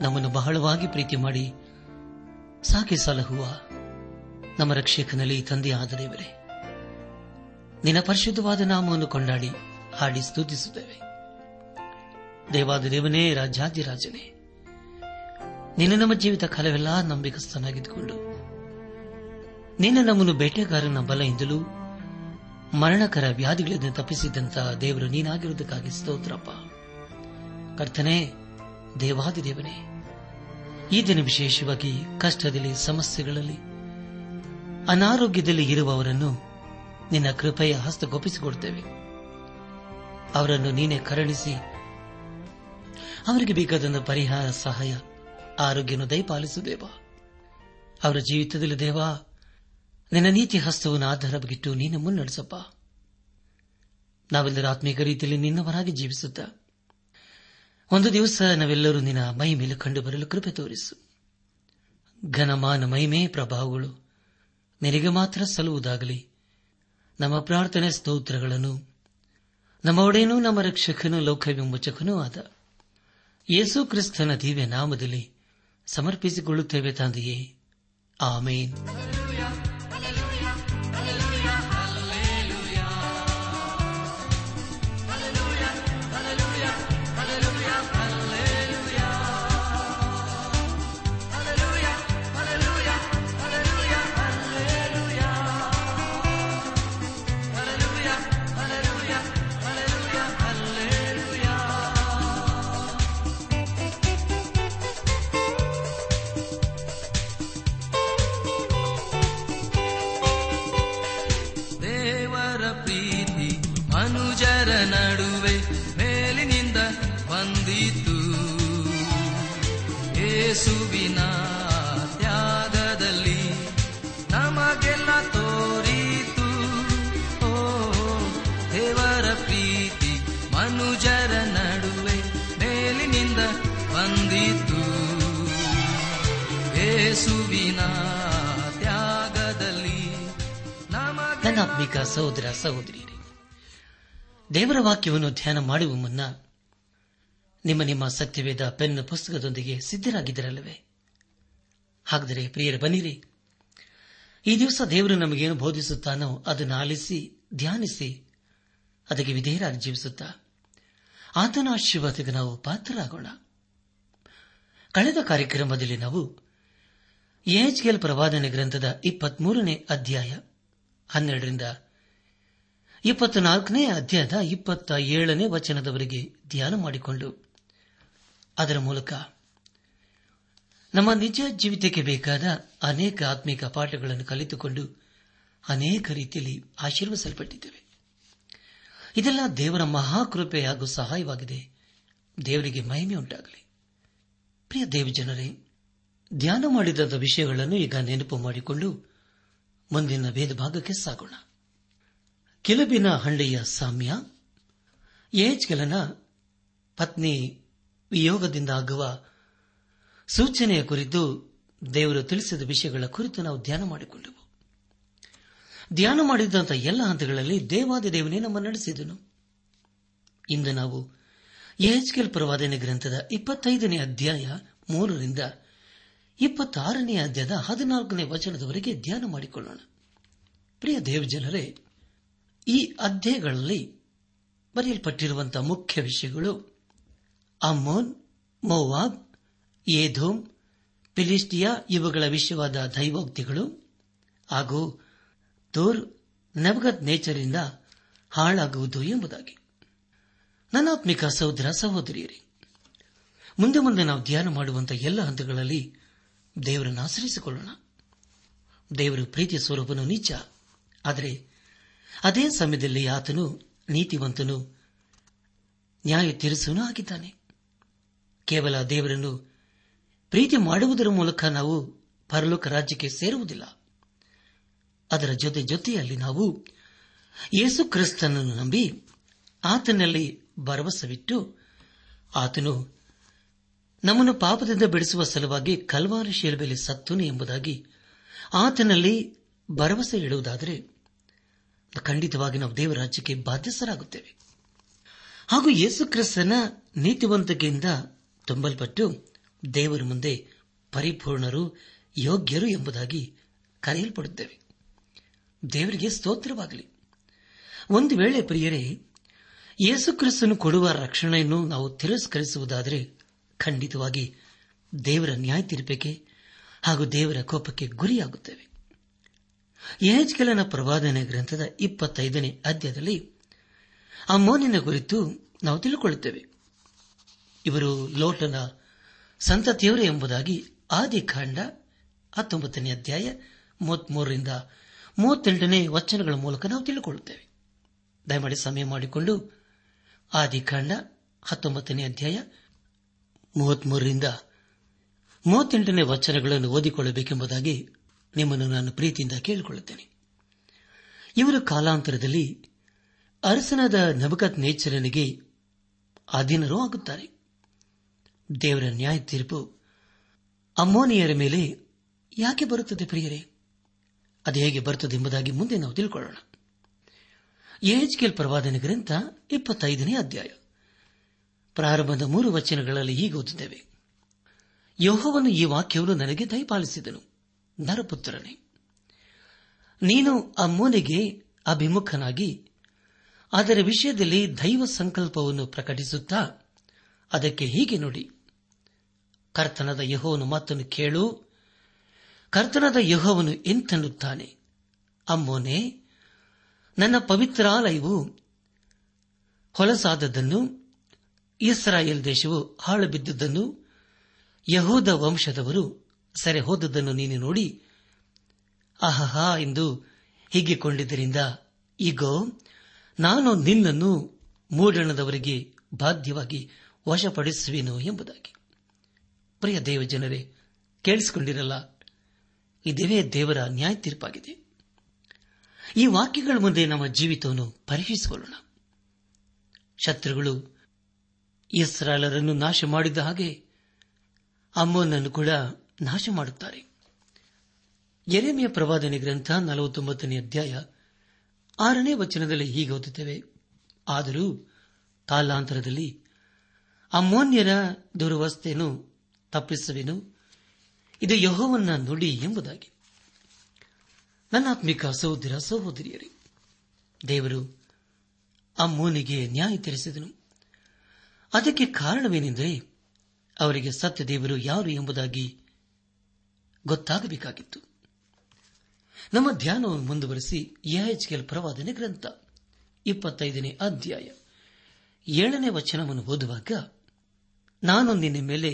ನಮ್ಮನ್ನು ಬಹಳವಾಗಿ ಪ್ರೀತಿ ಮಾಡಿ ಸಾಕಿ ಸಲಹುವ ನಮ್ಮ ರಕ್ಷಕನಲ್ಲಿ ತಂದೆಯಾದ ದೇವರೇ, ನಿನ್ನ ಪರಿಶುದ್ಧವಾದ ನಾಮವನ್ನು ಕೊಂಡಾಡಿ, ಹಾಡಿ ಸ್ತುತಿಸುತ್ತೇವೆ. ದೇವಾದ ದೇವನೇ ರಾಜಾದಿರಾಜನೇ ನಿನ್ನ ನಮ್ಮ ಜೀವಿತ ಕಾಲವೆಲ್ಲ ನಂಬಿಕಸ್ಥನಾಗಿದ್ದುಕೊಂಡು, ನಿನ್ನ ನಮ್ಮನ್ನು ಬೇಟೆಗಾರನ ಬಲೆಯಿಂದಲೂ ಮರಣಕರ ವ್ಯಾಧಿಗಳಿಂದ ತಪ್ಪಿಸಿದಂತ ದೇವರು ನೀನಾಗಿರುವುದಕ್ಕಾಗಿ ಸ್ತೋತ್ರಪ್ಪ. ಕರ್ತನೆ, ದೇವಾದಿ ದೇವನೇ ಈ ದಿನ ವಿಶೇಷವಾಗಿ ಕಷ್ಟದಲ್ಲಿ, ಸಮಸ್ಯೆಗಳಲ್ಲಿ, ಅನಾರೋಗ್ಯದಲ್ಲಿ ಇರುವವರನ್ನು ನಿನ್ನ ಕೃಪೆಯ ಹಸ್ತಗೊಪ್ಪಿಸಿಕೊಡ್ತೇವೆ ಅವರನ್ನು ನೀನೇ ಕರುಣಿಸಿ, ಅವರಿಗೆ ಬೇಕಾದಂತ ಪರಿಹಾರ, ಸಹಾಯ, ಆರೋಗ್ಯವನ್ನು ದಯಪಾಲಿಸು ದೇವ ಅವರ ಜೀವಿತದಲ್ಲಿ ದೇವ, ನಿನ್ನ ನೀತಿ ಹಸ್ತವನ್ನು ಆಧಾರವಾಗಿಟ್ಟು ನೀನು ಮುನ್ನಡೆಸಪ್ಪ. ನಾವೆಲ್ಲರೂ ಆತ್ಮೀಕ ರೀತಿಯಲ್ಲಿ ನಿನ್ನವರಾಗಿ ಜೀವಿಸುತ್ತ ಒಂದು ದಿವಸ ನಾವೆಲ್ಲರೂ ನಿನ್ನ ಮೈ ಮೇಲೆ ಕಂಡು ಬರಲು ಕೃಪೆ ತೋರಿಸು. ಘನಮಾನ ಮೈಮೇ ಪ್ರಭಾವಗಳು, ನಿನಗೆ ಮಾತ್ರ ಸಲ್ಲುವುದಾಗಲಿ. ನಮ್ಮ ಪ್ರಾರ್ಥನೆ ಸ್ತೋತ್ರಗಳನ್ನು, ನಮ್ಮ ಒಡೆಯನೂ ನಮ್ಮ ರಕ್ಷಕನೂ ಲೌಕವಿಮೋಚಕನೂ ಆದ. ಯೇಸು ಕ್ರಿಸ್ತನ ದಿವ್ಯ ನಾಮದಲ್ಲಿ ಸಮರ್ಪಿಸಿಕೊಳ್ಳುತ್ತೇವೆ ತಂದೆಯೇ. ಆಮೇನ್. ಸಹೋದರ, ಸಹೋದರಿಯರೇ, ದೇವರ ವಾಕ್ಯವನ್ನು ಧ್ಯಾನ ಮಾಡುವ ಮುನ್ನ ನಿಮ್ಮ ನಿಮ್ಮ ಸತ್ಯವೇದ ಪೆನ್ ಪುಸ್ತಕದೊಂದಿಗೆ ಸಿದ್ಧರಾಗಿದ್ದರಲ್ಲವೇ? ಹಾಗಾದರೆ ಪ್ರಿಯರ ಬನ್ನಿರಿ. ಈ ದಿವಸ ದೇವರು ನಮಗೇನು ಬೋಧಿಸುತ್ತಾನೋ ಅದನ್ನು ಆಲಿಸಿ, ಧ್ಯಾನಿಸಿ, ಅದಕ್ಕೆ ವಿಧೇಯರಾಗಿ ಜೀವಿಸುತ್ತಾ, ಆತನ ಆಶೀರ್ವಾದಕ್ಕೆ ನಾವು ಪಾತ್ರರಾಗೋಣ. ಕಳೆದ ಕಾರ್ಯಕ್ರಮದಲ್ಲಿ ನಾವು ಎಚ್ಕೆಲ್ ಪ್ರವಾದನೆ ಗ್ರಂಥದ ಇಪ್ಪತ್ಮೂರನೇ ಅಧ್ಯಾಯ ಹನ್ನೆರಡರಿಂದ ಇಪ್ಪತ್ನಾಲ್ಕನೇ ಅಧ್ಯಾಯದ ಇಪ್ಪತ್ತ ಏಳನೇ ವಚನದವರೆಗೆ ಧ್ಯಾನ ಮಾಡಿಕೊಂಡು, ಅದರ ಮೂಲಕ ನಮ್ಮ ನಿಜ ಜೀವಿತಕ್ಕೆ ಬೇಕಾದ ಅನೇಕ ಆತ್ಮಿಕ ಪಾಠಗಳನ್ನು ಕಲಿತುಕೊಂಡು ಅನೇಕ ರೀತಿಯಲ್ಲಿ ಆಶೀರ್ವಿಸಲ್ಪಟ್ಟಿದ್ದೇವೆ ಇದೆಲ್ಲ ದೇವರ ಮಹಾಕೃಪೆ ಹಾಗೂ ಸಹಾಯವಾಗಿದೆ. ದೇವರಿಗೆ ಮಹಿಮೆ ಉಂಟಾಗಲಿ. ಪ್ರಿಯ ದೇವಜನರೇ, ಧ್ಯಾನ ಮಾಡಿದ ವಿಷಯಗಳನ್ನು ಈಗ ನೆನಪು ಮಾಡಿಕೊಂಡು ಮುಂದಿನ ಭೇದ ಭಾಗಕ್ಕೆ ಸಾಗೋಣ. ಕಿಲುಬಿನ ಹಳ್ಳಿಯ ಸಾಮ್ಯ. ಏಜ್ಗೆಲನ ಪತ್ನಿ ವಿಯೋಗದಿಂದ ಆಗುವ ಸೂಚನೆಯ ಕುರಿತು ದೇವರು ತಿಳಿಸಿದ ವಿಷಯಗಳ ಕುರಿತು ನಾವು ಧ್ಯಾನ ಮಾಡಿಕೊಂಡೆವು. ಧ್ಯಾನ ಮಾಡಿದಂತಹ ಎಲ್ಲ ಹಂತಗಳಲ್ಲಿ ದೇವಾದಿ ದೇವನೇ ನಮ್ಮ ನಡೆಸಿದನು. ಇಂದು ನಾವು ಎಹೆಚ್ಕೆಲ್ ಪ್ರವಾದನೆ ಗ್ರಂಥದ ಇಪ್ಪತ್ತೈದನೇ ಅಧ್ಯಾಯ ಮೂರರಿಂದ ಇಪ್ಪತ್ತಾರನೇ ಅಧ್ಯಾಯದ ಹದಿನಾಲ್ಕನೇ ವಚನದವರೆಗೆ ಧ್ಯಾನ ಮಾಡಿಕೊಳ್ಳೋಣ. ಪ್ರಿಯ ದೇವಜನರೇ ಈ ಅಧ್ಯಾಯಗಳಲ್ಲಿ ಬರೆಯಲ್ಪಟ್ಟಿರುವಂತಹ ಮುಖ್ಯ ವಿಷಯಗಳು ಅಮ್ಮೋನ್, ಮೋವಾಬ್, ಏಧೋಮ್ ಫಿಲಿಸ್ಟಿಯಾ ಇವುಗಳ ವಿಷಯವಾದ ದೈವೋಕ್ತಿಗಳು ಹಾಗೂ ತೋರ್ ನವಗತ್ ನೇಚರಿಂದ ಹಾಳಾಗುವುದು ಎಂಬುದಾಗಿ. ನನಾತ್ಮಿಕ ಸಹೋದರ ಸಹೋದರಿಯರೇ, ಮುಂದೆ ಮುಂದೆ ನಾವು ಧ್ಯಾನ ಮಾಡುವಂತಹ ಎಲ್ಲ ಹಂತಗಳಲ್ಲಿ ದೇವರನ್ನು ಆಶ್ರಯಿಸಿಕೊಳ್ಳೋಣ. ದೇವರು ಪ್ರೀತಿಯ ಸ್ವರೂಪನು ನಿಜ, ಆದರೆ ಅದೇ ಸಮಯದಲ್ಲಿ ಆತನು ನೀತಿವಂತನು ನ್ಯಾಯ ತೀರಿಸುವನು ಆಗಿದ್ದಾನೆ. ಕೇವಲ ದೇವರನ್ನು ಪ್ರೀತಿ ಮಾಡುವುದರ ಮೂಲಕ ನಾವು ಪರಲೋಕ ರಾಜ್ಯಕ್ಕೆ ಸೇರುವುದಿಲ್ಲ. ಅದರ ಜೊತೆ ಜೊತೆಯಲ್ಲಿ ನಾವು ಯೇಸು ಕ್ರಿಸ್ತನನ್ನು ನಂಬಿ ಆತನಲ್ಲಿ ಭರವಸವಿಟ್ಟು ಆತನು ನಮ್ಮನ್ನು ಪಾಪದಿಂದ ಬಿಡಿಸುವ ಸಲುವಾಗಿ ಕಲ್ವಾರಿ ಶಿಲ್ಬೆಯಲ್ಲಿ ಸತ್ತುನು ಎಂಬುದಾಗಿ ಆತನಲ್ಲಿ ಭರವಸೆ ಇಡುವುದಾದರೆ ಖಂಡಿತವಾಗಿ ನಾವು ದೇವರ ರಾಜ್ಯಕ್ಕೆ ಬಾಧ್ಯಸ್ಥರಾಗುತ್ತೇವೆ. ಹಾಗೂ ಯೇಸು ಕ್ರಿಸ್ತನ ನೀತಿವಂತಿಕೆಯಿಂದ ತುಂಬಲ್ಪಟ್ಟು ದೇವರ ಮುಂದೆ ಪರಿಪೂರ್ಣರು, ಯೋಗ್ಯರು ಎಂಬುದಾಗಿ ಕರೆಯಲ್ಪಡುತ್ತೇವೆ. ದೇವರಿಗೆ ಸ್ತೋತ್ರವಾಗಲಿ. ಒಂದು ವೇಳೆ ಪ್ರಿಯರೇ, ಯೇಸು ಕ್ರಿಸ್ತನು ಕೊಡುವ ರಕ್ಷಣೆಯನ್ನು ನಾವು ತಿರಸ್ಕರಿಸುವುದಾದರೆ ಖಂಡಿತವಾಗಿ ದೇವರ ನ್ಯಾಯ ತೀರ್ಪಿಕೆ ಹಾಗೂ ದೇವರ ಕೋಪಕ್ಕೆ ಗುರಿಯಾಗುತ್ತೇವೆ. ಯಹಜ್ಕೆಲನ ಪ್ರವಾದನೆ ಗ್ರಂಥದ ಇಪ್ಪತ್ತೈದನೇ ಅಧ್ಯಾಯದಲ್ಲಿ ಅಮ್ಮೋನಿನ ಮೋನಿನ ಕುರಿತು ನಾವು ತಿಳಿದುಕೊಳ್ಳುತ್ತೇವೆ ಇವರು ಲೋಟನ ಸಂತತಿಯವರು ಎಂಬುದಾಗಿ ಆದಿಕಾಂಡ ಹತ್ತೊಂಬತ್ತನೇ ಅಧ್ಯಾಯ ಮೂವತ್ಮೂರರಿಂದ ಮೂವತ್ತೆಂಟನೇ ವಚನಗಳ ಮೂಲಕ ನಾವು ತಿಳಿದುಕೊಳ್ಳುತ್ತೇವೆ ದಯಮಾಡಿ ಸಮಯ ಮಾಡಿಕೊಂಡು ಆದಿಕಾಂಡ ಹತ್ತೊಂಬತ್ತನೇ ಅಧ್ಯಾಯ ಮೂವತ್ಮೂರರಿಂದ ಮೂವತ್ತೆಂಟನೇ ವಚನಗಳನ್ನು ಓದಿಕೊಳ್ಳಬೇಕೆಂಬುದಾಗಿ ನಿಮ್ಮನ್ನು ನಾನು ಪ್ರೀತಿಯಿಂದ ಕೇಳಿಕೊಳ್ಳುತ್ತೇನೆ. ಇವರ ಕಾಲಾಂತರದಲ್ಲಿ ಅರಸನಾದ ನಬಕತ್ ನೇಚರನಿಗೆ ಅಧೀನರೂ ಆಗುತ್ತಾರೆ. ದೇವರ ನ್ಯಾಯ ತೀರ್ಪು ಅಮ್ಮೋನಿಯರ ಮೇಲೆ ಯಾಕೆ ಬರುತ್ತದೆ ಪ್ರಿಯರೇ? ಅದು ಹೇಗೆ ಬರುತ್ತದೆ ಎಂಬುದಾಗಿ ಮುಂದೆ ನಾವು ತಿಳ್ಕೊಳ್ಳೋಣ. ಎಚ್ಕೆಲ್ ಪ್ರವಾದನ ಗ್ರಂಥ ಇಪ್ಪತ್ತೈದನೇ ಅಧ್ಯಾಯ. ಪ್ರಾರಂಭದ ಮೂರು ವಚನಗಳಲ್ಲಿ ಹೀಗೆ ಓದುತ್ತೇವೆ. ಯೋಹವನ್ನು ಈ ವಾಕ್ಯವನ್ನು ನನಗೆ ದಯಪಾಲಿಸಿದನು. ನರಪುತ್ರನೇ, ನೀನು ಅಮ್ಮೋನಿಗೆ ಅಭಿಮುಖನಾಗಿ ಅದರ ವಿಷಯದಲ್ಲಿ ದೈವ ಸಂಕಲ್ಪವನ್ನು ಪ್ರಕಟಿಸುತ್ತಾ, ಅದಕ್ಕೆ ಹೀಗೆ ನೋಡಿ. ಕರ್ತನದ ಯಹೋವನು ಮಾತನ್ನು ಕೇಳು. ಕರ್ತನದ ಯಹೋವನು ಎಂತನ್ನುತ್ತಾನೆ? ಅಮ್ಮೋನೆ, ನನ್ನ ಪವಿತ್ರಾಲಯವು ಹೊಲಸಾದದ್ದನ್ನು, ಇಸ್ರಾಯೇಲ್ ದೇಶವು ಹಾಳು ಬಿದ್ದುದನ್ನು ಯಹೂದ ವಂಶದವರು ಸೆರೆ ಹೋದದ್ದನ್ನು ನೀನು ನೋಡಿ. ಅಹಹಾ ಎಂದು ಹಿಗ್ಗಿಕೊಂಡಿದ್ದರಿಂದ ಈಗ, ನಾನು ನಿನ್ನನ್ನು ಮೂಡಣದವರಿಗೆ ಬಾಧ್ಯವಾಗಿ ವಶಪಡಿಸುವೆನು ಎಂಬುದಾಗಿ. ಪ್ರಿಯ ದೇವ ಜನರೇ ಕೇಳಿಸಿಕೊಂಡಿರಲ್ಲ, ಇದುವೇ ದೇವರ ನ್ಯಾಯ ತೀರ್ಪಾಗಿದೆ ಈ ವಾಕ್ಯಗಳ ಮುಂದೆ ನಮ್ಮ ಜೀವಿತವನ್ನು ಪರೀಕ್ಷಿಸಿಕೊಳ್ಳೋಣ ಶತ್ರುಗಳು ಇಸ್ರಾಲರನ್ನು ನಾಶ ಮಾಡಿದ ಹಾಗೆ ಅಮ್ಮನನ್ನು ಕೂಡ ನಾಶ ಮಾಡುತ್ತಾರೆ ಎರೆಮೆಯ ಪ್ರವಾದನೆ ಗ್ರಂಥ ನಲವತ್ತೊಂಬತ್ತನೇ ಅಧ್ಯಾಯ ಆರನೇ ವಚನದಲ್ಲಿ ಹೀಗೆ ಓದುತ್ತೇವೆ. ಆದರೂ ಕಾಲಾಂತರದಲ್ಲಿ ಅಮೋನ್ಯರ ದುರವಸ್ಥೆಯನ್ನು ತಪ್ಪಿಸುವೆನು. ಇದು ಯಹೋವನ್ನ ನುಡಿ ಎಂಬುದಾಗಿ. ನನ್ನಾತ್ಮಿಕ ಸಹೋದರ, ಸಹೋದರಿಯರೇ, ದೇವರು ಅಮ್ಮೋನಿಗೆ ನ್ಯಾಯ ತೀರಿಸಿದನು ಅದಕ್ಕೆ ಕಾರಣವೇನೆಂದರೆ ಅವರಿಗೆ ಸತ್ಯ ದೇವರು ಯಾರು ಎಂಬುದಾಗಿ ಗೊತ್ತಾಗಬೇಕಾಗಿತ್ತು. ನಮ್ಮ ಧ್ಯಾನವನ್ನು ಮುಂದುವರೆಸಿ ಎಚ್ಕೆಲ್ ಪ್ರವಾದನೆ ಗ್ರಂಥ, ಇಪ್ಪತ್ತೈದನೇ ಅಧ್ಯಾಯ. ಏಳನೇ ವಚನವನ್ನು ಓದುವಾಗ, ನಾನು ನಿನ್ನ ಮೇಲೆ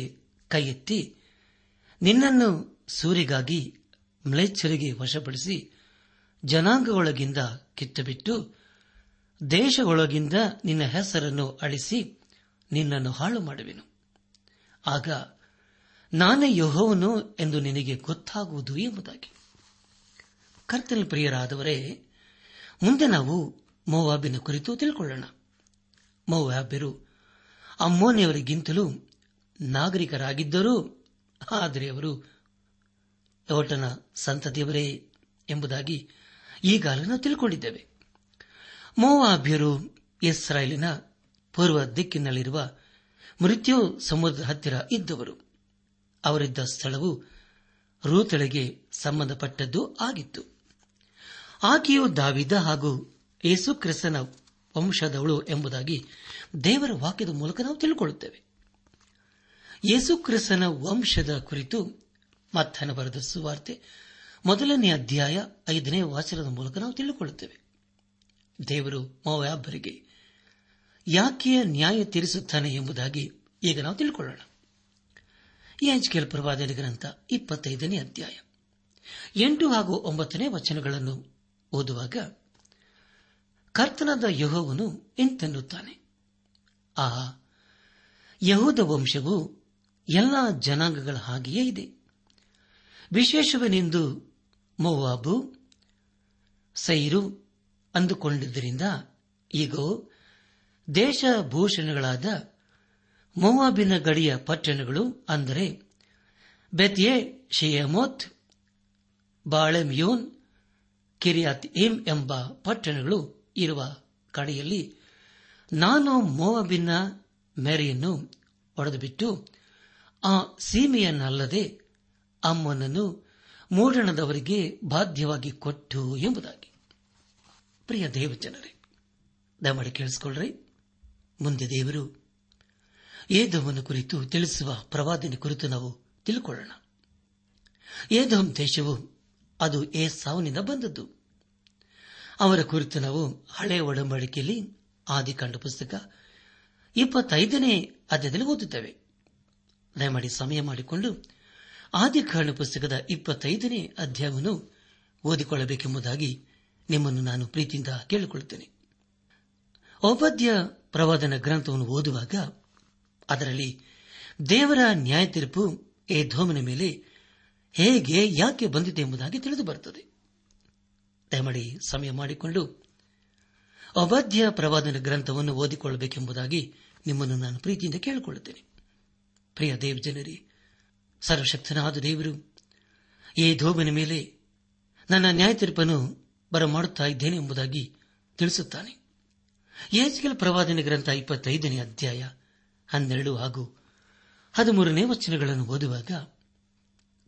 ಕೈ ಎತ್ತಿ ನಿನ್ನನ್ನು ಸೂರಿಗಾಗಿ ಮ್ಲೇಚ್ಛರಿಗೆ ವಶಪಡಿಸಿ ಜನಾಂಗಗಳೊಳಗಿಂದ ಕಿತ್ತುಬಿಟ್ಟು ದೇಶಗಳೊಳಗಿಂದ ನಿನ್ನ ಹೆಸರನ್ನು ಅಳಿಸಿ ನಿನ್ನನ್ನು ಹಾಳು ಮಾಡುವೆನು ಆಗ ನಾನೇ ಯಹೋವನು ಎಂದು ನಿನಗೆ ಗೊತ್ತಾಗುವುದು ಎಂಬುದಾಗಿ. ಕರ್ತನ ಪ್ರಿಯರಾದವರೇ, ಮುಂದೆ ನಾವು ಮೋವಾಬಿನ ಕುರಿತು ತಿಳ್ಕೊಳ್ಳೋಣ. ಮೋವಾಬ್ಯರು ಅಮ್ಮೋನಿಯವರಿಗಿಂತಲೂ ನಾಗರಿಕರಾಗಿದ್ದರೂ. ಆದರೆ ಅವರು ಲೋಟನ ಸಂತತಿಯವರೇ ಎಂಬುದಾಗಿ ಈಗಾಗಲೇ ನಾವು ತಿಳ್ಕೊಂಡಿದ್ದೇವೆ. ಮೋವಾಭ್ಯರು ಇಸ್ರಾಯೇಲಿನ ಪೂರ್ವ ದಿಕ್ಕಿನಲ್ಲಿರುವ ಮೃತ್ಯು ಸಮುದ್ರ ಹತ್ತಿರ ಇದ್ದವರು. ಅವರಿದ್ದ ಸ್ಥಳವು ರೂತಳಿಗೆ ಸಂಬಂಧಪಟ್ಟದ್ದು ಆಗಿತ್ತು. ಆಕೆಯು ದಾವಿದ ಹಾಗೂ ಯೇಸುಕ್ರಿಸ್ತನ ವಂಶದವಳು ಎಂಬುದಾಗಿ ದೇವರ ವಾಕ್ಯದ ಮೂಲಕ ನಾವು ತಿಳಿಕೊಳ್ಳುತ್ತೇವೆ. ಯೇಸುಕ್ರಿಸ್ತನ ವಂಶದ ಕುರಿತು ಮತ್ತನ ಬರೆದ ಸುವಾರ್ತೆ ಮೊದಲನೇ ಅಧ್ಯಾಯ ಐದನೇ ವಾಚನದ ಮೂಲಕ ನಾವು ತಿಳಿದುಕೊಳ್ಳುತ್ತೇವೆ ದೇವರು ಮೋಯಾಬ್ಬರಿಗೆ ಯಾಕೆ ನ್ಯಾಯ ತೀರಿಸುತ್ತಾನೆ ಎಂಬುದಾಗಿ ಈಗ ನಾವು ತಿಳ್ಕೊಳ್ಳೋಣ. ಹಂಚಿಕೆಲ್ ಪ್ರವಾದನ ಗ್ರಂಥ ಇಪ್ಪತ್ತೈದನೇ ಅಧ್ಯಾಯ. ಎಂಟು ಹಾಗೂ ಒಂಬತ್ತನೇ ವಚನಗಳನ್ನು ಓದುವಾಗ ಕರ್ತನಾದ ಯಹೋವನು ಎಂತೆನ್ನುತ್ತಾನೆ ಆ, ಯಹೂದ ವಂಶವು ಎಲ್ಲ ಜನಾಂಗಗಳ ಹಾಗೆಯೇ ಇದೆ. ವಿಶೇಷವೆನೆಂದು ಮೋವಾಬು, ಸೈರು ಅಂದುಕೊಂಡಿದ್ದರಿಂದ ಈಗ ದೇಶಭೂಷಣಗಳಾದ ಮೋವಾಬಿನ ಗಡಿಯ ಪಟ್ಟಣಗಳು ಅಂದರೆ ಬೆತ್ಯೆ, ಶಿಯಮೋತ್, ಬಾಳೆಮಿಯೋನ್, ಕಿರಿಯಾತ್ ಏಮ್ ಎಂಬ ಪಟ್ಟಣಗಳು ಇರುವ ಕಡೆಯಲ್ಲಿ ನಾನು ಮೋವಾಬಿನ ಮೇರೆಯನ್ನು ಒಡೆದುಬಿಟ್ಟು ಆ ಸೀಮೆಯನ್ನಲ್ಲದೆ ಅಮ್ಮನನ್ನು ಮೂಡಣದವರಿಗೆ ಬಾಧ್ಯವಾಗಿ ಕೊಟ್ಟು ಎಂಬುದಾಗಿ. ಪ್ರಿಯ ದೇವಜನರೇ, ದಯಮಾಡಿ ಕೇಳಿಸಿಕೊಳ್ಳ್ರಿ. ಮುಂದೆ ದೇವರು ಏದೋಮನ ಕುರಿತು ತಿಳಿಸುವ ಪ್ರವಾದನೆ ಕುರಿತು ನಾವು ತಿಳ್ಕೊಳ್ಳೋಣ. ಏದೋಮ್ ದೇಶವು ಅದು ಏ ಸಾವಿನಿಂದ ಬಂದದ್ದು. ಅವರ ಕುರಿತು ನಾವು ಹಳೆ ಒಡಂಬಡಿಕೆಯಲ್ಲಿ ಆದಿಕಾಂಡ ಪುಸ್ತಕ ಇಪ್ಪತ್ತೈದನೇ ಅಧ್ಯಾಯದಲ್ಲಿ ಓದುತ್ತೇವೆ. ದಯಮಾಡಿ ಸಮಯ ಮಾಡಿಕೊಂಡು ಆದಿಕಾಂಡ ಪುಸ್ತಕದ ಇಪ್ಪತ್ತೈದನೇ ಅಧ್ಯಾಯವನ್ನು ಓದಿಕೊಳ್ಳಬೇಕೆಂಬುದಾಗಿ ನಿಮ್ಮನ್ನು ನಾನು ಪ್ರೀತಿಯಿಂದ ಕೇಳಿಕೊಳ್ಳುತ್ತೇನೆ. ಔಪಾಧ್ಯ ಪ್ರವಾದನ ಗ್ರಂಥವನ್ನು ಓದುವಾಗ ಅದರಲ್ಲಿ ದೇವರ ನ್ಯಾಯ ತೀರ್ಪು ಏ ಧೋಮನ ಮೇಲೆ ಹೇಗೆ ಯಾಕೆ ಬಂದಿದೆ ಎಂಬುದಾಗಿ ತಿಳಿದು ಬರುತ್ತದೆ. ದಯಮಾಡಿ ಸಮಯ ಮಾಡಿಕೊಂಡು ಅವಾಧ್ಯ ಪ್ರವಾದನ ಗ್ರಂಥವನ್ನು ಓದಿಕೊಳ್ಳಬೇಕೆಂಬುದಾಗಿ ನಿಮ್ಮನ್ನು ನಾನು ಪ್ರೀತಿಯಿಂದ ಕೇಳಿಕೊಳ್ಳುತ್ತೇನೆ. ಪ್ರಿಯ ದೇವ್ ಜನರೇ, ಸರ್ವಶಕ್ತನಾದ ದೇವರು ಈ ಧೋಬನ ಮೇಲೆ ನನ್ನ ನ್ಯಾಯ ತೀರ್ಪನ್ನು ಬರಮಾಡುತ್ತಾ ಇದ್ದೇನೆ ಎಂಬುದಾಗಿ ತಿಳಿಸುತ್ತಾನೆ. ಏಜ್ಗಲ್ ಪ್ರವಾದನ ಗ್ರಂಥ ಇಪ್ಪತ್ತೈದನೇ ಅಧ್ಯಾಯ ಹನ್ನೆರಡು ಹಾಗೂ ಹದಿಮೂರನೇ ವಚನಗಳನ್ನು ಓದುವಾಗ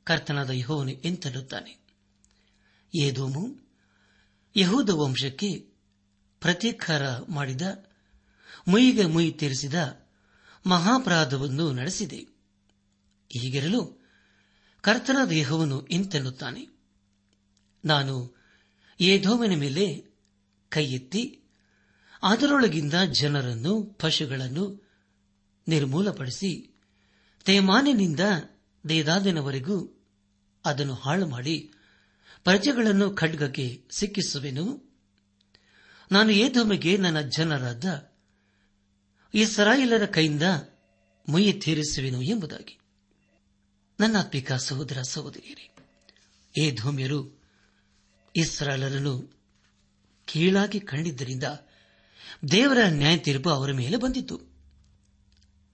ಕರ್ತನಾದ ಯಹೋವನು ಎಂತನ್ನುತ್ತಾನೆ? ಏದೋಮು ಯಹೂದ ವಂಶಕ್ಕೆ ಪ್ರತೀಕಾರ ಮಾಡಿದ ಮುಯಿಗೆ ಮುಯಿ ತೀರಿಸಿದ ಮಹಾಪರಾಧವನ್ನು ನಡೆಸಿದೆ. ಹೀಗಿರಲು ಕರ್ತನಾದ ದೇಹವನ್ನು ಇಂತೆನ್ನುತ್ತಾನೆ ನಾನು ಏಧೋಮನ ಮೇಲೆ ಕೈಯೆತ್ತಿ ಅದರೊಳಗಿಂದ ಜನರನ್ನು, ಪಶುಗಳನ್ನು ನಿರ್ಮೂಲಪಡಿಸಿ ತೇಮಾನಿನಿಂದ ದೇದಾದಿನವರೆಗೂ ಅದನ್ನು ಹಾಳು ಮಾಡಿ ಪ್ರಜೆಗಳನ್ನು ಖಡ್ಗಕ್ಕೆ ಸಿಕ್ಕಿಸುವೆನು. ನಾನು ಏಧೋಮಿಗೆ ನನ್ನ ಜನರಾದ ಇಸ್ರಾಯೇಲರ ಕೈಯಿಂದ ಮುಯಿ ತೀರಿಸುವೆನು ಎಂಬುದಾಗಿ. ನನ್ನ ಅಪ್ಪಿಕಾ ಸಹೋದರ ಏ ಏಧೋಮ್ಯರು ಇಸ್ರಾಯೇಲರನ್ನು ಕೀಳಾಗಿ ಕಂಡಿದ್ದರಿಂದ ದೇವರ ನ್ಯಾಯ ತೀರ್ಪು ಅವರ ಮೇಲೆ ಬಂದಿತ್ತು.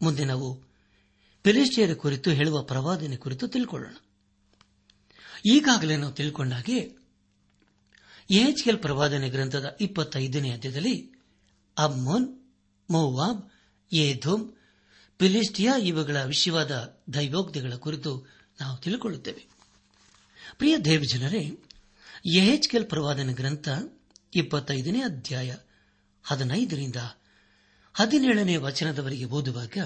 ಮುಂದೆ ನಾವು ಫಿಲಿಸ್ಟಿಯರ ಕುರಿತು ಹೇಳುವ ಪ್ರವಾದನೆ ಕುರಿತು ತಿಳ್ಕೊಳ್ಳೋಣ. ಈಗಾಗಲೇ ನಾವು ತಿಳ್ಕೊಂಡಾಗೆ ಎಲ್ ಪ್ರವಾದನೆ ಗ್ರಂಥದ ಇಪ್ಪತ್ತೈದನೇ ಅಧ್ಯದಲ್ಲಿ ಅಮ್ಮೋನ್ ಮೋವಾಬ್, ಏಧೋಮ್ ಫಿಲಿಸ್ಟಿಯಾ ಇವುಗಳ ವಿಷಯವಾದ ದೈವೋಕ್ತಿಗಳ ಕುರಿತು ನಾವು ತಿಳ್ಕೊಳ್ಳುತ್ತೇವೆ. ಪ್ರಿಯ ದೇವಜನರೇ ಎಹೆಚ್ಕೆಲ್ ಪ್ರವಾದನ ಗ್ರಂಥ ಇಪ್ಪತ್ತೈದನೇ ಅಧ್ಯಾಯ ಹದಿನೈದರಿಂದ ಹದಿನೇಳನೇ ವಚನದವರೆಗೆ ಓದುವಾಗ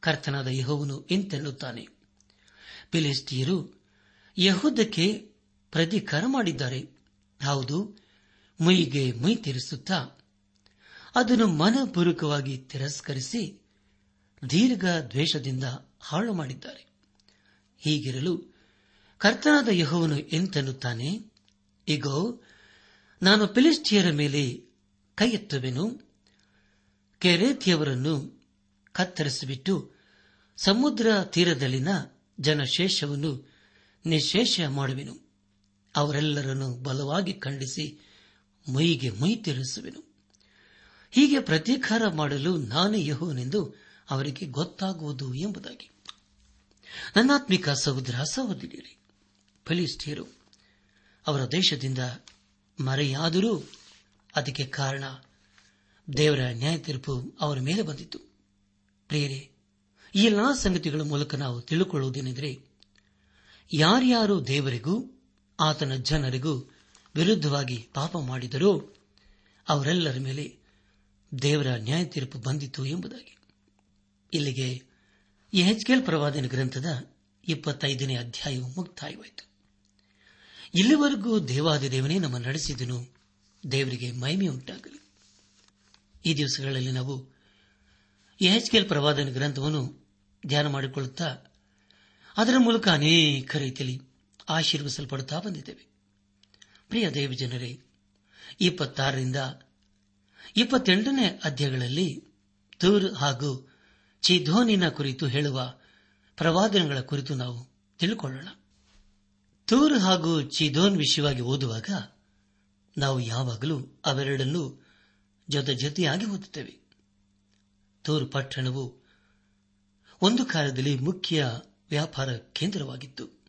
ಕರ್ತನಾದ ಯಹೋವನು ಎಂತೆನ್ನುತ್ತಾನೆ ಫಿಲಿಸ್ಟಿಯರು ಯಹೂದಕ್ಕೆ ಪ್ರತಿಕಾರ ಮಾಡಿದ್ದಾರೆ. ಹೌದು, ಮೈಗೆ ಮೈ ತಿರಿಸುತ್ತಾ ಅದನ್ನು ಮನಪೂರ್ವಕವಾಗಿ ತಿರಸ್ಕರಿಸಿ ದೀರ್ಘ ದ್ವೇಷದಿಂದ ಹಾಳು ಮಾಡಿದ್ದಾರೆ. ಹೀಗಿರಲು ಕರ್ತನಾದ ಯಹೋವನು ಎಂತೆನ್ನುತ್ತಾನೆ? ಈಗೋ ನಾನು ಫಿಲಿಸ್ಟಿಯರ ಮೇಲೆ ಕೈ ಎತ್ತುವೆನು ಕೆರೇತಿಯವರನ್ನು ಕತ್ತರಿಸಿಬಿಟ್ಟು ಸಮುದ್ರ ತೀರದಲ್ಲಿನ ಜನಶೇಷವನ್ನು ನಿಶೇಷ ಮಾಡುವೆನು. ಅವರೆಲ್ಲರನ್ನು ಬಲವಾಗಿ ಖಂಡಿಸಿ ಮೈಗೆ ಮೈ ತಿರುಸುವೆನು. ಹೀಗೆ ಪ್ರತೀಕಾರ ಮಾಡಲು ನಾನೇ ಯಹೋನೆಂದು ಅವರಿಗೆ ಗೊತ್ತಾಗುವುದು ಎಂಬುದಾಗಿ. ನನ್ನಾತ್ಮಿಕ ಸಹೋದರ, ಸಹೋದರಿಯರೇ ಫಲಿಸ್ಟಿಯರು ಅವರ ದೇಶದಿಂದ ಮರೆಯಾದರೂ ಅದಕ್ಕೆ ಕಾರಣ ದೇವರ ನ್ಯಾಯ ತೀರ್ಪು ಅವರ ಮೇಲೆ ಬಂದಿತು ಪ್ರಿಯರೇ, ಈ ಎಲ್ಲಾ ಸಂಗತಿಗಳ ಮೂಲಕ ನಾವು ತಿಳಿದುಕೊಳ್ಳುವುದೇನೆಂದರೆ ಯಾರ್ಯಾರು ದೇವರಿಗೂ, ಆತನ ಜನರಿಗೂ ವಿರುದ್ಧವಾಗಿ ಪಾಪ ಮಾಡಿದರೋ, ಅವರೆಲ್ಲರ ಮೇಲೆ ದೇವರ ನ್ಯಾಯ ತೀರ್ಪು ಬಂದಿತು ಎಂಬುದಾಗಿ. ಇಲ್ಲಿಗೆ ಈ ಹೆಚ್ಕೇಲ್ ಪ್ರವಾದನ ಗ್ರಂಥದ ಇಪ್ಪತ್ತೈದನೇ ಅಧ್ಯಾಯವು ಮುಕ್ತಾಯವಾಯಿತು. ಇಲ್ಲಿವರೆಗೂ ದೇವಾದಿದೇವನೇ ನಮ್ಮ ನಡೆಸಿದನು, ದೇವರಿಗೆ ಮಹಿಮೆ ಉಂಟಾಗಲಿ ಈ ದಿವಸಗಳಲ್ಲಿ ನಾವು ಹೆಚ್ಕೇಲ್ ಪ್ರವಾದನ ಗ್ರಂಥವನ್ನು ಧ್ಯಾನ ಮಾಡಿಕೊಳ್ಳುತ್ತಾ ಅದರ ಮೂಲಕ ಅನೇಕ ರೀತಿಯಲ್ಲಿ ಆಶೀರ್ವಿಸಲ್ಪಡುತ್ತಾ ಬಂದಿದ್ದೇವೆ. ಪ್ರಿಯ ದೇವ ಜನರೇ, ಇಪ್ಪತ್ತಾರರಿಂದ ಇಪ್ಪತ್ತೆಂಟನೇ ಅಧ್ಯಾಯಗಳಲ್ಲಿ ತೂರ್ ಹಾಗೂ ಚಿಧೋನಿನ ಕುರಿತು ಹೇಳುವ ಪ್ರವಾದನಗಳ ಕುರಿತು ನಾವು ತಿಳಿಕೊಳ್ಳೋಣ. ತೂರ್ ಹಾಗೂ ಚಿಧೋನ್ ವಿಷಯವಾಗಿ ಓದುವಾಗ ನಾವು ಯಾವಾಗಲೂ ಅವೆರಡನ್ನೂ ಜೊತೆ ಜೊತೆಯಾಗಿ ಓದುತ್ತೇವೆ. ತೂರ್ ಪಟ್ಟಣವು ಒಂದು ಕಾಲದಲ್ಲಿ ಮುಖ್ಯ ವ್ಯಾಪಾರ ಕೇಂದ್ರವಾಗಿತ್ತು.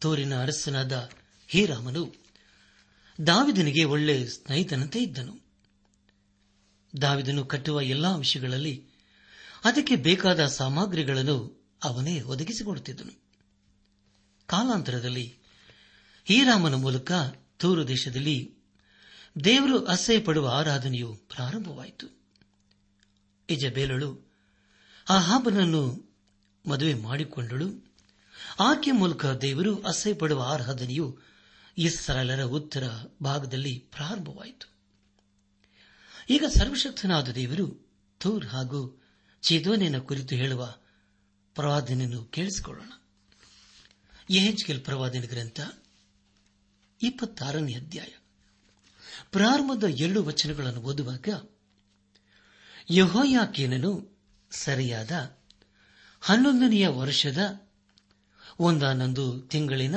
ತೋರಿನ ಅರಸನಾದ ಹೀರಾಮನು ದಾವಿದನಿಗೆ ಒಳ್ಳೆ ಸ್ನೇಹಿತನಂತೆ ಇದ್ದನು. ದಾವಿದನು ಕಟ್ಟುವ ಎಲ್ಲಾ ವಿಷಯಗಳಲ್ಲಿ ಅದಕ್ಕೆ ಬೇಕಾದ ಸಾಮಗ್ರಿಗಳನ್ನು ಅವನೇ ಒದಗಿಸಿಕೊಡುತ್ತಿದ್ದನು. ಕಾಲಾಂತರದಲ್ಲಿ ಹೀರಾಮನ ಮೂಲಕ ತೂರು ದೇಶದಲ್ಲಿ ದೇವರು ಅಸಹ್ಯ ಪಡುವ ಆರಾಧನೆಯು ಪ್ರಾರಂಭವಾಯಿತು. ಇಜಬೇಲಳು ಅಹಾಬನನ್ನು ಮದುವೆ ಮಾಡಿಕೊಂಡಳು. ಆಕೆ ಮೂಲಕ ದೇವರು ಅಸಹ್ಯ ಪಡುವ ಆರಾಧನೆಯು ಇಸ್ರಾಲರ ಉತ್ತರ ಭಾಗದಲ್ಲಿ ಪ್ರಾರಂಭವಾಯಿತು. ಈಗ ಸರ್ವಶಕ್ತನಾದ ದೇವರು ಥೂರ್ ಹಾಗೂ ಚಿದೋನಿನ ಕುರಿತು ಹೇಳುವ ಪ್ರವಾದನೆಯನ್ನು ಕೇಳಿಸಿಕೊಳ್ಳೋಣ. ಎಹೆಚ್ಕೆಲ್ ಪ್ರವಾದನೆ ಗ್ರಂಥ ಇಪ್ಪತ್ತಾರನೇ ಅಧ್ಯಾಯ. ಪ್ರಾರಂಭದ ಎರಡು ವಚನಗಳನ್ನು ಓದುವಾಗ ಯಹೋಯಾಕೇನನು ಸರಿಯಾದ ಹನ್ನೊಂದನೆಯ ವರ್ಷದ ಒಂದಾನೊಂದು ತಿಂಗಳಿನ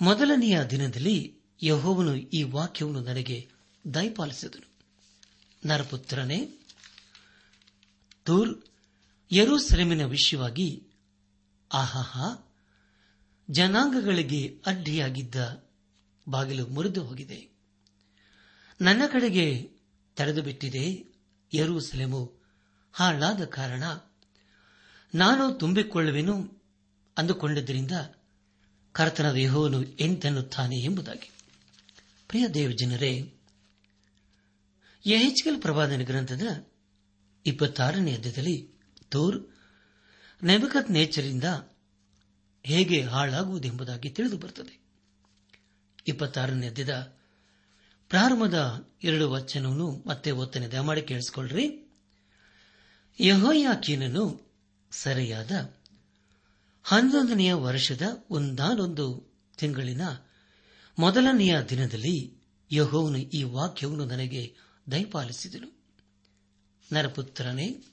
ಮೊದಲನೆಯ ದಿನದಲ್ಲಿ ಯಹೋವನು ಈ ವಾಕ್ಯವನ್ನು ನನಗೆ ದಯಪಾಲಿಸಿದನು. ನರಪುತ್ರನೇ, ತೂರ್ ಯರೂಸೆಲೆಮಿನ ವಿಷಯವಾಗಿ ಆಹಾಹಾ, ಜನಾಂಗಗಳಿಗೆ ಅಡ್ಡಿಯಾಗಿದ್ದ ಬಾಗಿಲು ಮುರಿದು ಹೋಗಿದೆ. ನನ್ನ ಕಡೆಗೆ ತೆರೆದು ಬಿಟ್ಟಿದೆ ಯರೂಸೆಲೆಮು. ಹಾಳಾದ ಕಾರಣ ನಾನು ತುಂಬಿಕೊಳ್ಳುವೆನು ಅಂದುಕೊಂಡಿದ್ದರಿಂದ ಕರ್ತನ ದೇಹವನ್ನು ಎಂತೆನ್ನುತ್ತಾನೆ ಎಂಬುದಾಗಿ. ಪ್ರಿಯ ದೇವ ಜನರೇ ಯಹೆಚ್ಕಲ್ ಪ್ರವಾದನ ಗ್ರಂಥದ ಇಪ್ಪತ್ತಾರನೇ ಅಧ್ಯದಲ್ಲಿ ತೋರ್ ನೆಬಕತ್ ನೇಚರಿಂದ ಹೇಗೆ ಹಾಳಾಗುವುದೆಂಬುದಾಗಿ ತಿಳಿದು ಬರುತ್ತದೆ. ಇಪ್ಪತ್ತಾರನೇ ಅಧ್ಯದ ಪ್ರಾರಂಭದ ಎರಡು ವಚನವನ್ನು ಮತ್ತೆ ಒತ್ತನೆ ದಯಮಾಡಿ ಕೇಳಿಸಿಕೊಳ್ಳ್ರಿ ಯಹೋಯಾಕೀನನು ಸರಿಯಾದ ಹನ್ನೊಂದನೆಯ ವರ್ಷದ ಒಂದಾನೊಂದು ತಿಂಗಳಿನ ಮೊದಲನೆಯ ದಿನದಲ್ಲಿ ಯಹೋವನು ಈ ವಾಕ್ಯವನ್ನು ನನಗೆ ದಯಪಾಲಿಸಿದನು. ನರಪುತ್ರನೇ,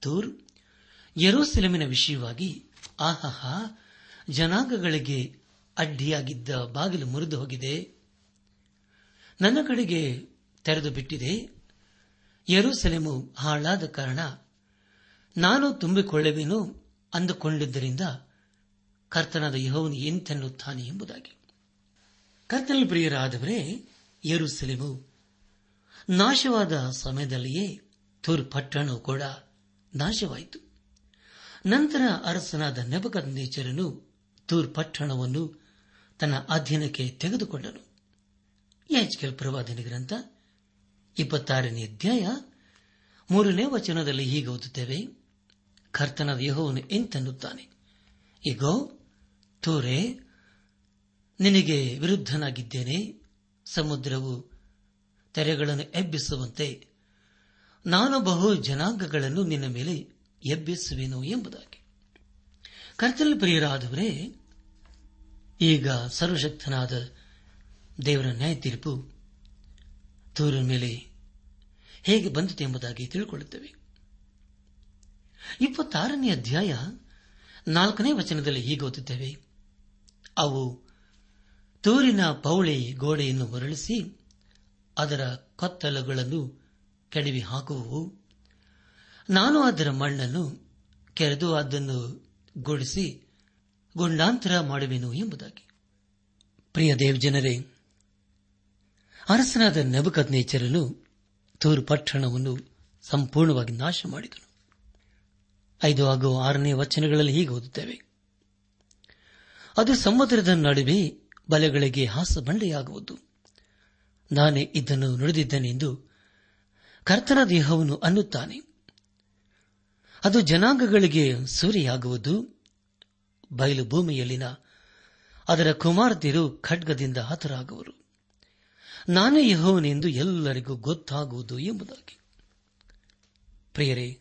ತೂರ್, ಯರೋಸೆಲಮಿನ ವಿಷಯವಾಗಿ ಆಹಾ ಜನಾಂಗಗಳಿಗೆ ಅಡ್ಡಿಯಾಗಿದ್ದ ಬಾಗಿಲು ಮುರಿದು ಹೋಗಿದೆ ನನ್ನ ಕಡೆಗೆ ತೆರೆದು ಬಿಟ್ಟಿದೆ. ಯರುಸೆಲೆಮು ಹಾಳಾದ ಕಾರಣ ನಾನು ತುಂಬಿಕೊಳ್ಳುವೆನು ಅಂದುಕೊಂಡಿದ್ದರಿಂದ ಕರ್ತನಾದ ಯಹೋವನು ಎಂತೆನ್ನುತ್ತಾನೆ ಎಂಬುದಾಗಿ. ಕರ್ತನ ಪ್ರಿಯರಾದವರೇ, ಯರುಸೆಲೆಮು ನಾಶವಾದ ಸಮಯದಲ್ಲಿಯೇ ತುರ್ ಪಟ್ಟಣವು ಕೂಡ ನಾಶವಾಯಿತು. ನಂತರ ಅರಸನಾದ ನೆಬಕನೇಚರನು ತೂರ್ ಪಟ್ಟಣವನ್ನು ತನ್ನ ಅಧೀನಕ್ಕೆ ತೆಗೆದುಕೊಂಡನು. ಯಾಜ್ಕಲ್ ಪ್ರವಾದನೆ ಗ್ರಂಥ, ಇಪ್ಪತ್ತಾರನೇ ಅಧ್ಯಾಯ, ಮೂರನೇ ವಚನದಲ್ಲಿ ಹೀಗೆ ಓದುತ್ತೇವೆ. ಕರ್ತನ ಯಹೋವನು ಎಂತೆನ್ನುತ್ತಾನೆ? ಈಗೋ ತೋರೆ, ನಿನಗೆ ವಿರುದ್ಧನಾಗಿದ್ದೇನೆ. ಸಮುದ್ರವು ತೆರೆಗಳನ್ನು ಎಬ್ಬಿಸುವಂತೆ ನಾನು ಬಹು ಜನಾಂಗಗಳನ್ನು ನಿನ್ನ ಮೇಲೆ ಎಬ್ಬಿಸುವೆನು ಎಂಬುದಾಗಿ. ಕರ್ತನ ಪ್ರಿಯರಾದವರೇ, ಈಗ ಸರ್ವಶಕ್ತನಾದ ದೇವರ ನ್ಯಾಯ ತೀರ್ಪು ತೂರಿನ ಮೇಲೆ ಹೇಗೆ ಬಂದಿತು ಎಂಬುದಾಗಿ ತಿಳಿಕೊಳ್ಳುತ್ತೇವೆ. ಇಪ್ಪತ್ತಾರನೇ ಅಧ್ಯಾಯ ನಾಲ್ಕನೇ ವಚನದಲ್ಲಿ ಹೀಗೆ ಓದುತ್ತೇವೆ. ಅವು ತೂರಿನ ಪೌಳಿ ಗೋಡೆಯನ್ನು ಹೊರಳಿಸಿ ಅದರ ಕತ್ತಲುಗಳನ್ನು ಕೆಡವಿ ಹಾಕುವು ನಾನು ಅದರ ಮಣ್ಣನ್ನು ಕೆರೆದು ಅದನ್ನು ಗುಡಿಸಿ ಗುಂಡಾಂತರ ಮಾಡುವೆನು ಎಂಬುದಾಗಿ. ಪ್ರಿಯ ದೇವಜನರೇ ಅರಸನಾದ ನೆಬಕದ್ನೇಚರನು ತೂರು ಪಟ್ಟಣವನ್ನು ಸಂಪೂರ್ಣವಾಗಿ ನಾಶ ಮಾಡಿದನು ಐದು ಹಾಗೂ ಆರನೇ ವಚನಗಳಲ್ಲಿ ಹೀಗೆ ಓದುತ್ತೇವೆ. ಅದು ಸಮುದ್ರದ ನಡುವೆ ಬಲೆಗಳಿಗೆ ಹಾಸ ಬಂಡೆಯಾಗುವುದು ನಾನೇ ಇದನ್ನು ನುಡಿದಿದ್ದೇನೆಂದು ಕರ್ತನ ದೇಹವನ್ನು ಅನ್ನುತ್ತಾನೆ. ಅದು ಜನಾಂಗಗಳಿಗೆ ಸೂರಿಯಾಗುವುದು. ಬಯಲು ಭೂಮಿಯಲ್ಲಿನ ಅದರ ಕುಮಾರ್ತಿರು ಖಡ್ಗದಿಂದ ಹತರಾಗುವರು. ನಾನೇ ಯಹೋವನೆಂದು ಎಲ್ಲರಿಗೂ ಗೊತ್ತಾಗುವುದು ಎಂಬುದಾಗಿ. ಪ್ರಿಯರೇ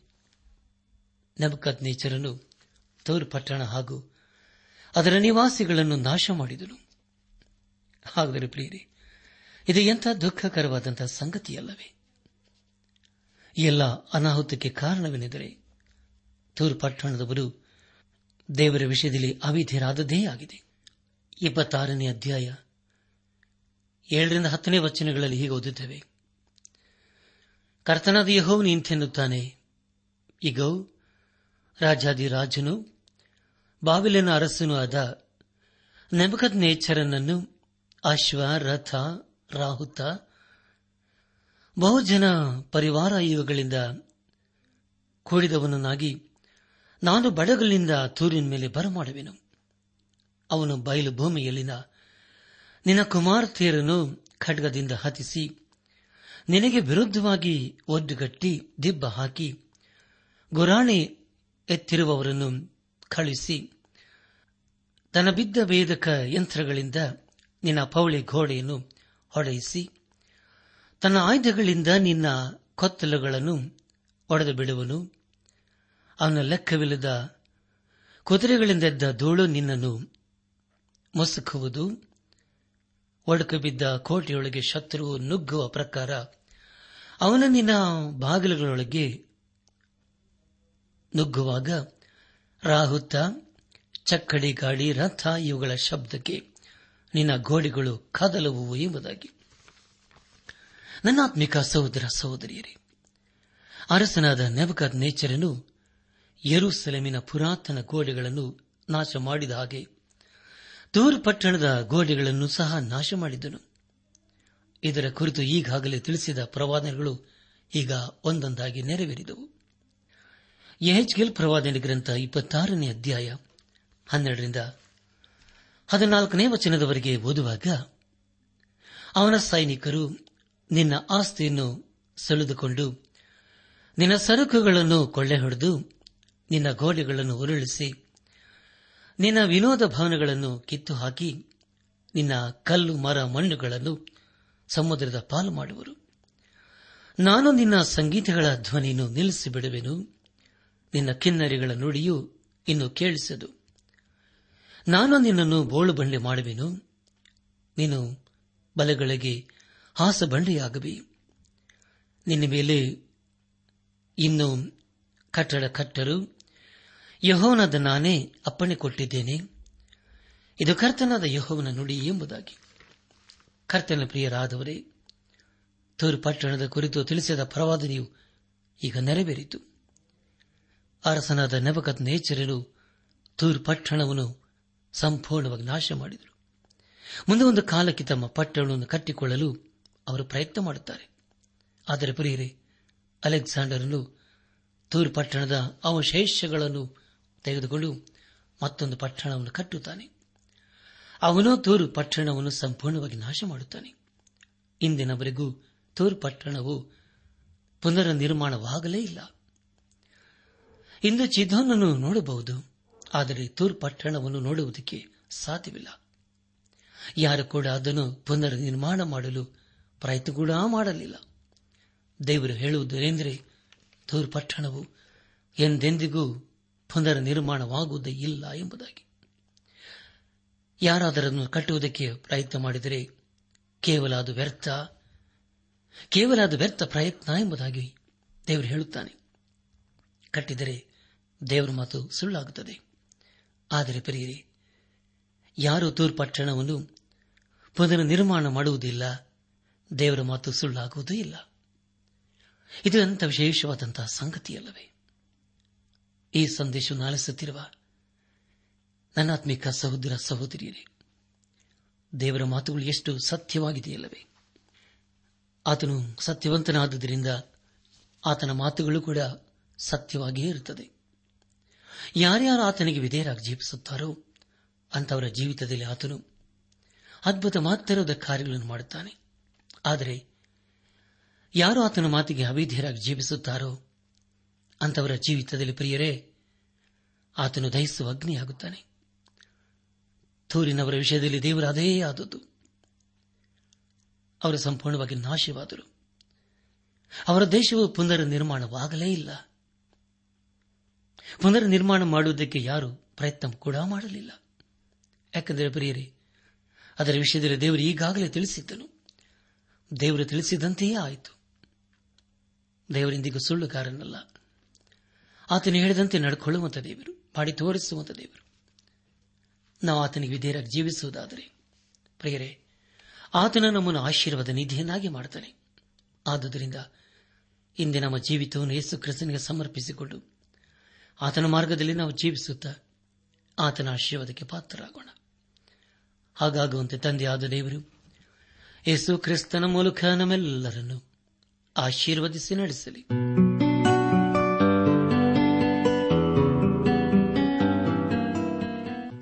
ನಬಕತ್ ನೇಚರನು ತೌರು ಪಟ್ಟಣ ಹಾಗೂ ಅದರ ನಿವಾಸಿಗಳನ್ನು ನಾಶ ಮಾಡಿದನು. ಹಾಗಾದರೆ ಪ್ರಿಯರೇ, ಇದು ಎಂಥ ದುಃಖಕರವಾದಂತಹ ಸಂಗತಿಯಲ್ಲವೇ? ಎಲ್ಲ ಅನಾಹುತಕ್ಕೆ ಕಾರಣವೆಂದರೆ ತೂರ್ ಪಟ್ಟಣದವರು ದೇವರ ವಿಷಯದಲ್ಲಿ ಅವಿಧ್ಯರಾದದ್ದೇ ಆಗಿದೆ. ಇಪ್ಪತ್ತಾರನೇ ಅಧ್ಯಾಯ ಏಳರಿಂದ ಹತ್ತನೇ ವಚನಗಳಲ್ಲಿ ಹೀಗೆ ಓದುತ್ತೇವೆ. ಕರ್ತನಾದ ಯಹೋವನು ಇಂತೆನ್ನುತ್ತಾನೆ. ಈಗ ರಾಜಾದಿರಾಜನು ಬಾವಿಲಿನ ಅರಸನೂ ಆದ ನೆಬಕದ್ ನೇಚರನನ್ನು ಅಶ್ವ, ರಥ, ರಾಹುತ, ಬಹುಜನ ಪರಿವಾರ ಇವುಗಳಿಂದ ಕೂಡಿದವನನ್ನಾಗಿ ನಾನು ಬಡಗಲಿನಿಂದ ತೂರಿನ ಮೇಲೆ ಬರಮಾಡುವೆನು. ಅವನು ಬಯಲು ಭೂಮಿಯಲ್ಲಿನ ನಿನ್ನ ಕುಮಾರ್ತೆಯರನ್ನು ಖಡ್ಗದಿಂದ ಹತಿಸಿ ನಿನಗೆ ವಿರುದ್ಧವಾಗಿ ಒಡ್ಡುಗಟ್ಟಿ ದಿಬ್ಬ ಹಾಕಿ, ಗುರಾಣಿ ಎತ್ತಿರುವವರನ್ನು ಕಳುಹಿಸಿ, ತನ್ನ ಬಿದ್ದ ವೇದಕ ಯಂತ್ರಗಳಿಂದ ನಿನ್ನ ಪೌಳಿ ಗೋಡೆಯನ್ನು ಹೊಡೆಯಿಸಿ, ತನ್ನ ಆಯುಧಗಳಿಂದ ನಿನ್ನ ಕೊತ್ತಲುಗಳನ್ನು ಒಡೆದು ಬಿಡುವನು ಅವನ ಲೆಕ್ಕವಿಲ್ಲದ ಕುದುರೆಗಳಿಂದೆದ್ದ ಧೂಳು ನಿನ್ನನ್ನು ಮುಸುಕುವುದು. ಒಡಕು ಬಿದ್ದ ಕೋಟೆಯೊಳಗೆ ಶತ್ರು ನುಗ್ಗುವ ಪ್ರಕಾರ ಅವನ ನಿನ್ನ ಬಾಗಿಲುಗಳೊಳಗೆ ನುಗ್ಗುವಾಗ ರಾಹುತ, ಚಕ್ಕಡಿ ಗಾಡಿ ರಥ ಇವುಗಳ ಶಬ್ದಕ್ಕೆ ನಿನ್ನ ಗೋಡೆಗಳು ಕದಲುವು ಎಂಬುದಾಗಿ. ನನ್ನಾತ್ಮಿಕ ಸಹೋದರ ಸಹೋದರಿಯರೇ, ಅರಸನಾದ ನೆಬಕದ್ ನೇಚರನು ಯರುಸೆಲೆಮಿನ ಪುರಾತನ ಗೋಡೆಗಳನ್ನು ನಾಶ ಮಾಡಿದ ಹಾಗೆ ತೂರು ಪಟ್ಟಣದ ಗೋಡೆಗಳನ್ನು ಸಹ ನಾಶ ಮಾಡಿದ್ದನು ಇದರ ಕುರಿತು ಈಗಾಗಲೇ ತಿಳಿಸಿದ ಪ್ರವಾದನೆಗಳು ಈಗ ಒಂದೊಂದಾಗಿ ನೆರವೇರಿದವು. ಯಹೆಚ್ಗೆಲ್ ಪ್ರವಾದನೆ ಗ್ರಂಥ ಇಪ್ಪತ್ತಾರನೇ ಅಧ್ಯಾಯ ಹನ್ನೆರಡರಿಂದ ಹದಿನಾಲ್ಕನೇ ವಚನದವರೆಗೆ ಓದುವಾಗ, ಅವನ ಸೈನಿಕರು, ನಿನ್ನ ಆಸ್ತಿಯನ್ನು ಸೆಳೆದುಕೊಂಡು, ನಿನ್ನ ಸರಕುಗಳನ್ನು ಕೊಳ್ಳೆ ಹೊಡೆದು ನಿನ್ನ ಗೋಡೆಗಳನ್ನು ಉರುಳಿಸಿ ನಿನ್ನ ವಿನೋದ ಭವನಗಳನ್ನು ಕಿತ್ತು ಹಾಕಿ ನಿನ್ನ ಕಲ್ಲು, ಮರ, ಮಣ್ಣುಗಳನ್ನು ಸಮುದ್ರದ ಪಾಲು ಮಾಡುವರು. ನಾನು ನಿನ್ನ ಸಂಗೀತಗಳ ಧ್ವನಿಯನ್ನು ನಿಲ್ಲಿಸಿಬಿಡುವೆನು. ನಿನ್ನ ಕಿನ್ನರಿಗಳ ನುಡಿಯು ಇನ್ನು ಕೇಳಿಸದು. ನಾನು ನಿನ್ನನ್ನು ಬೋಳು ಬಂಡೆ ಮಾಡುವೆನು. ನೀನು ಬಲಗಳಿಗೆ ಹಾಸ ಬಂಡೆಯಾಗುವಿ. ನಿನ್ನ ಮೇಲೆ ಇನ್ನು ಕಟ್ಟಡ ಕಟ್ಟರು. ಯಹೋವನಾದ ನಾನೇ ಅಪ್ಪಣೆ ಕೊಟ್ಟಿದ್ದೇನೆ ಇದು ಕರ್ತನಾದ ಯಹೋವನ ನುಡಿ ಎಂಬುದಾಗಿ. ಕರ್ತನ ಪ್ರಿಯರಾದವರೇ, ತೂರು ಪಟ್ಟಣದ ಕುರಿತು ತಿಳಿಸಿದ ಪ್ರವಾದನೆಯು ಈಗ ನೆರವೇರಿತು. ಅರಸನಾದ ನೆಬಕತ್ ನೇಚರನು ತೂರು ಪಟ್ಟಣವನ್ನು ಸಂಪೂರ್ಣವಾಗಿ ನಾಶ ಮಾಡಿದರು ಮುಂದೆ ಒಂದು ಕಾಲಕ್ಕೆ ತಮ್ಮ ಪಟ್ಟಣವನ್ನು ಕಟ್ಟಿಕೊಳ್ಳಲು ಅವರು ಪ್ರಯತ್ನ ಮಾಡುತ್ತಾರೆ. ಆದರೆ ಪ್ರಿಯರೇ, ಅಲೆಕ್ಸಾಂಡರ್ನು ತೂರು ಪಟ್ಟಣದ ಅವಶೇಷಗಳನ್ನು ತೆಗೆದುಕೊಂಡು ಮತ್ತೊಂದು ಪಟ್ಟಣವನ್ನು ಕಟ್ಟುತ್ತಾನೆ. ಅವನು ತೋರು ಪಟ್ಟಣವನ್ನು ಸಂಪೂರ್ಣವಾಗಿ ನಾಶ ಮಾಡುತ್ತಾನೆ ಇಂದಿನವರೆಗೂ ತೋರು ಪಟ್ಟಣವು ಪುನರ್ ನಿರ್ಮಾಣವಾಗಲೇ ಇಲ್ಲ. ಇಂದು ಚಿದೋನನ್ನು ನೋಡಬಹುದು, ಆದರೆ ತೂರ್ ಪಟ್ಟಣವನ್ನು ನೋಡುವುದಕ್ಕೆ ಸಾಧ್ಯವಿಲ್ಲ. ಯಾರು ಕೂಡ ಅದನ್ನು ಪುನರ್ ನಿರ್ಮಾಣ ಮಾಡಲು ಪ್ರಯತ್ನ ಕೂಡ ಮಾಡಲಿಲ್ಲ. ದೇವರು ಹೇಳುವುದೇನೆಂದರೆ, ತೂರ್ ಪಟ್ಟಣವು ಎಂದೆಂದಿಗೂ ಪುನರ್ ನಿರ್ಮಾಣವಾಗುವುದೇ ಇಲ್ಲ ಎಂಬುದಾಗಿ. ಯಾರಾದರನ್ನು ಕಟ್ಟುವುದಕ್ಕೆ ಪ್ರಯತ್ನ ಮಾಡಿದರೆ ಕೇವಲ ಅದು ವ್ಯರ್ಥ, ಕೇವಲ ಅದು ವ್ಯರ್ಥ ಪ್ರಯತ್ನ ಎಂಬುದಾಗಿ ದೇವರು ಹೇಳುತ್ತಾನೆ. ಕಟ್ಟಿದರೆ ದೇವರ ಮಾತು ಸುಳ್ಳಾಗುತ್ತದೆ. ಆದರೆ ಪ್ರಿಯರಿ, ಯಾರು ತೂರ್ ಪಟ್ಟಣವನ್ನು ಪುನರ್ ನಿರ್ಮಾಣ ಮಾಡುವುದಿಲ್ಲ, ದೇವರ ಮಾತು ಸುಳ್ಳಾಗುವುದೂ ಇಲ್ಲ. ಇದು ಅಂತ ವಿಶೇಷವಾದಂತಹ ಸಂಗತಿಯಲ್ಲವೇ. ಈ ಸಂದೇಶವನ್ನು ಆಲಿಸುತ್ತಿರುವ ನನ್ನಾತ್ಮಿಕ ಸಹೋದರ ಸಹೋದರಿಯರೇ, ದೇವರ ಮಾತುಗಳು ಎಷ್ಟು ಸತ್ಯವಾಗಿದೆಯಲ್ಲವೇ? ಆತನು ಸತ್ಯವಂತನಾದುದರಿಂದ ಆತನ ಮಾತುಗಳು ಕೂಡ ಸತ್ಯವಾಗಿಯೇ ಇರುತ್ತದೆ. ಯಾರ್ಯಾರು ಆತನಿಗೆ ವಿಧೇಯರಾಗಿ ಜೀವಿಸುತ್ತಾರೋ ಅಂತವರ ಜೀವಿತದಲ್ಲಿ ಆತನು ಅದ್ಭುತ ಮಾತ್ರವಾದ ಕಾರ್ಯಗಳನ್ನು ಮಾಡುತ್ತಾನೆ. ಆದರೆ ಯಾರು ಆತನ ಮಾತಿಗೆ ಅವಿಧೇಯರಾಗಿ ಜೀವಿಸುತ್ತಾರೋ ಅಂತವರ ಜೀವಿತದಲ್ಲಿ ಪ್ರಿಯರೇ, ಆತನು ದಹಿಸುವ ಅಗ್ನಿಯಾಗುತ್ತಾನೆ. ಥೂರಿನವರ ವಿಷಯದಲ್ಲಿ ದೇವರ ಅದೇ ಆದದ್ದು. ಅವರು ಸಂಪೂರ್ಣವಾಗಿ ನಾಶವಾದರು. ಅವರ ದೇಶವು ಪುನರ್ ನಿರ್ಮಾಣವಾಗಲೇ ಇಲ್ಲ. ಪುನರ್ ನಿರ್ಮಾಣ ಮಾಡುವುದಕ್ಕೆ ಯಾರು ಪ್ರಯತ್ನ ಕೂಡ ಮಾಡಲಿಲ್ಲ. ಯಾಕೆಂದರೆ ಪ್ರಿಯರೇ, ಅದರ ವಿಷಯದಲ್ಲಿ ದೇವರು ಈಗಾಗಲೇ ತಿಳಿಸಿದ್ದನು. ದೇವರು ತಿಳಿಸಿದಂತೆಯೇ ಆಯಿತು. ದೇವರಿಂದಿಗೂ ಸುಳ್ಳುಗಾರನಲ್ಲ. ಆತನು ಹೇಳಿದಂತೆ ನಡ್ಕೊಳ್ಳುವಂಥ ದೇವರು ಮಾಡಿ ತೋರಿಸುವಂಥ ದೇವರು. ನಾವು ಆತನಿಗೆ ವಿಧೇಯರಾಗಿ ಜೀವಿಸುವುದಾದರೆ, ಪ್ರಿಯರೇ, ಆತನ ನಮ್ಮನ್ನು ಆಶೀರ್ವಾದ ನಿಧಿಯನ್ನಾಗಿ ಮಾಡುತ್ತಾನೆ. ಆದುದರಿಂದ ಇಂದೇ ನಮ್ಮ ಜೀವಿತವನ್ನು ಯೇಸು ಕ್ರಿಸ್ತನಿಗೆ ಸಮರ್ಪಿಸಿಕೊಂಡು ಆತನ ಮಾರ್ಗದಲ್ಲಿ ನಾವು ಜೀವಿಸುತ್ತಾ ಆತನ ಆಶೀರ್ವಾದಕ್ಕೆ ಪಾತ್ರರಾಗೋಣ. ಹಾಗಾಗುವಂತೆ ತಂದೆಯಾದ ದೇವರು, ಯೇಸು ಕ್ರಿಸ್ತನ ಮೂಲಕ ನಮ್ಮೆಲ್ಲರನ್ನು ಆಶೀರ್ವದಿಸಿ ನಡೆಸಲಿ.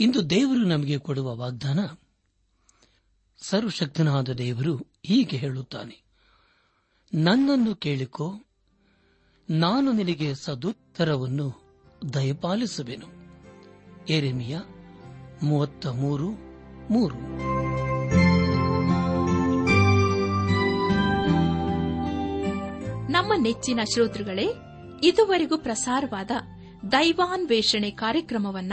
ಇಂದು ದೇವರು ನಮಗೆ ಕೊಡುವ ವಾಗ್ದಾನ? ಸರ್ವಶಕ್ತನಾದ ದೇವರು ಹೀಗೆ ಹೇಳುತ್ತಾನೆ. ನನ್ನನ್ನು ಕೇಳಿಕೋ, ನಾನು ನಿನಗೆ ಸದುತ್ತರವನ್ನು ದಯಪಾಲಿಸುವೆನು. ಎರೆಮಿಯ ಮೂವತ್ತ ಮೂರು ಮೂರು. ನಮ್ಮ ನೆಚ್ಚಿನ ಶ್ರೋತೃಗಳೇ, ಇದುವರೆಗೂ ಪ್ರಸಾರವಾದ ದೈವಾನ್ವೇಷಣೆ ಕಾರ್ಯಕ್ರಮವನ್ನ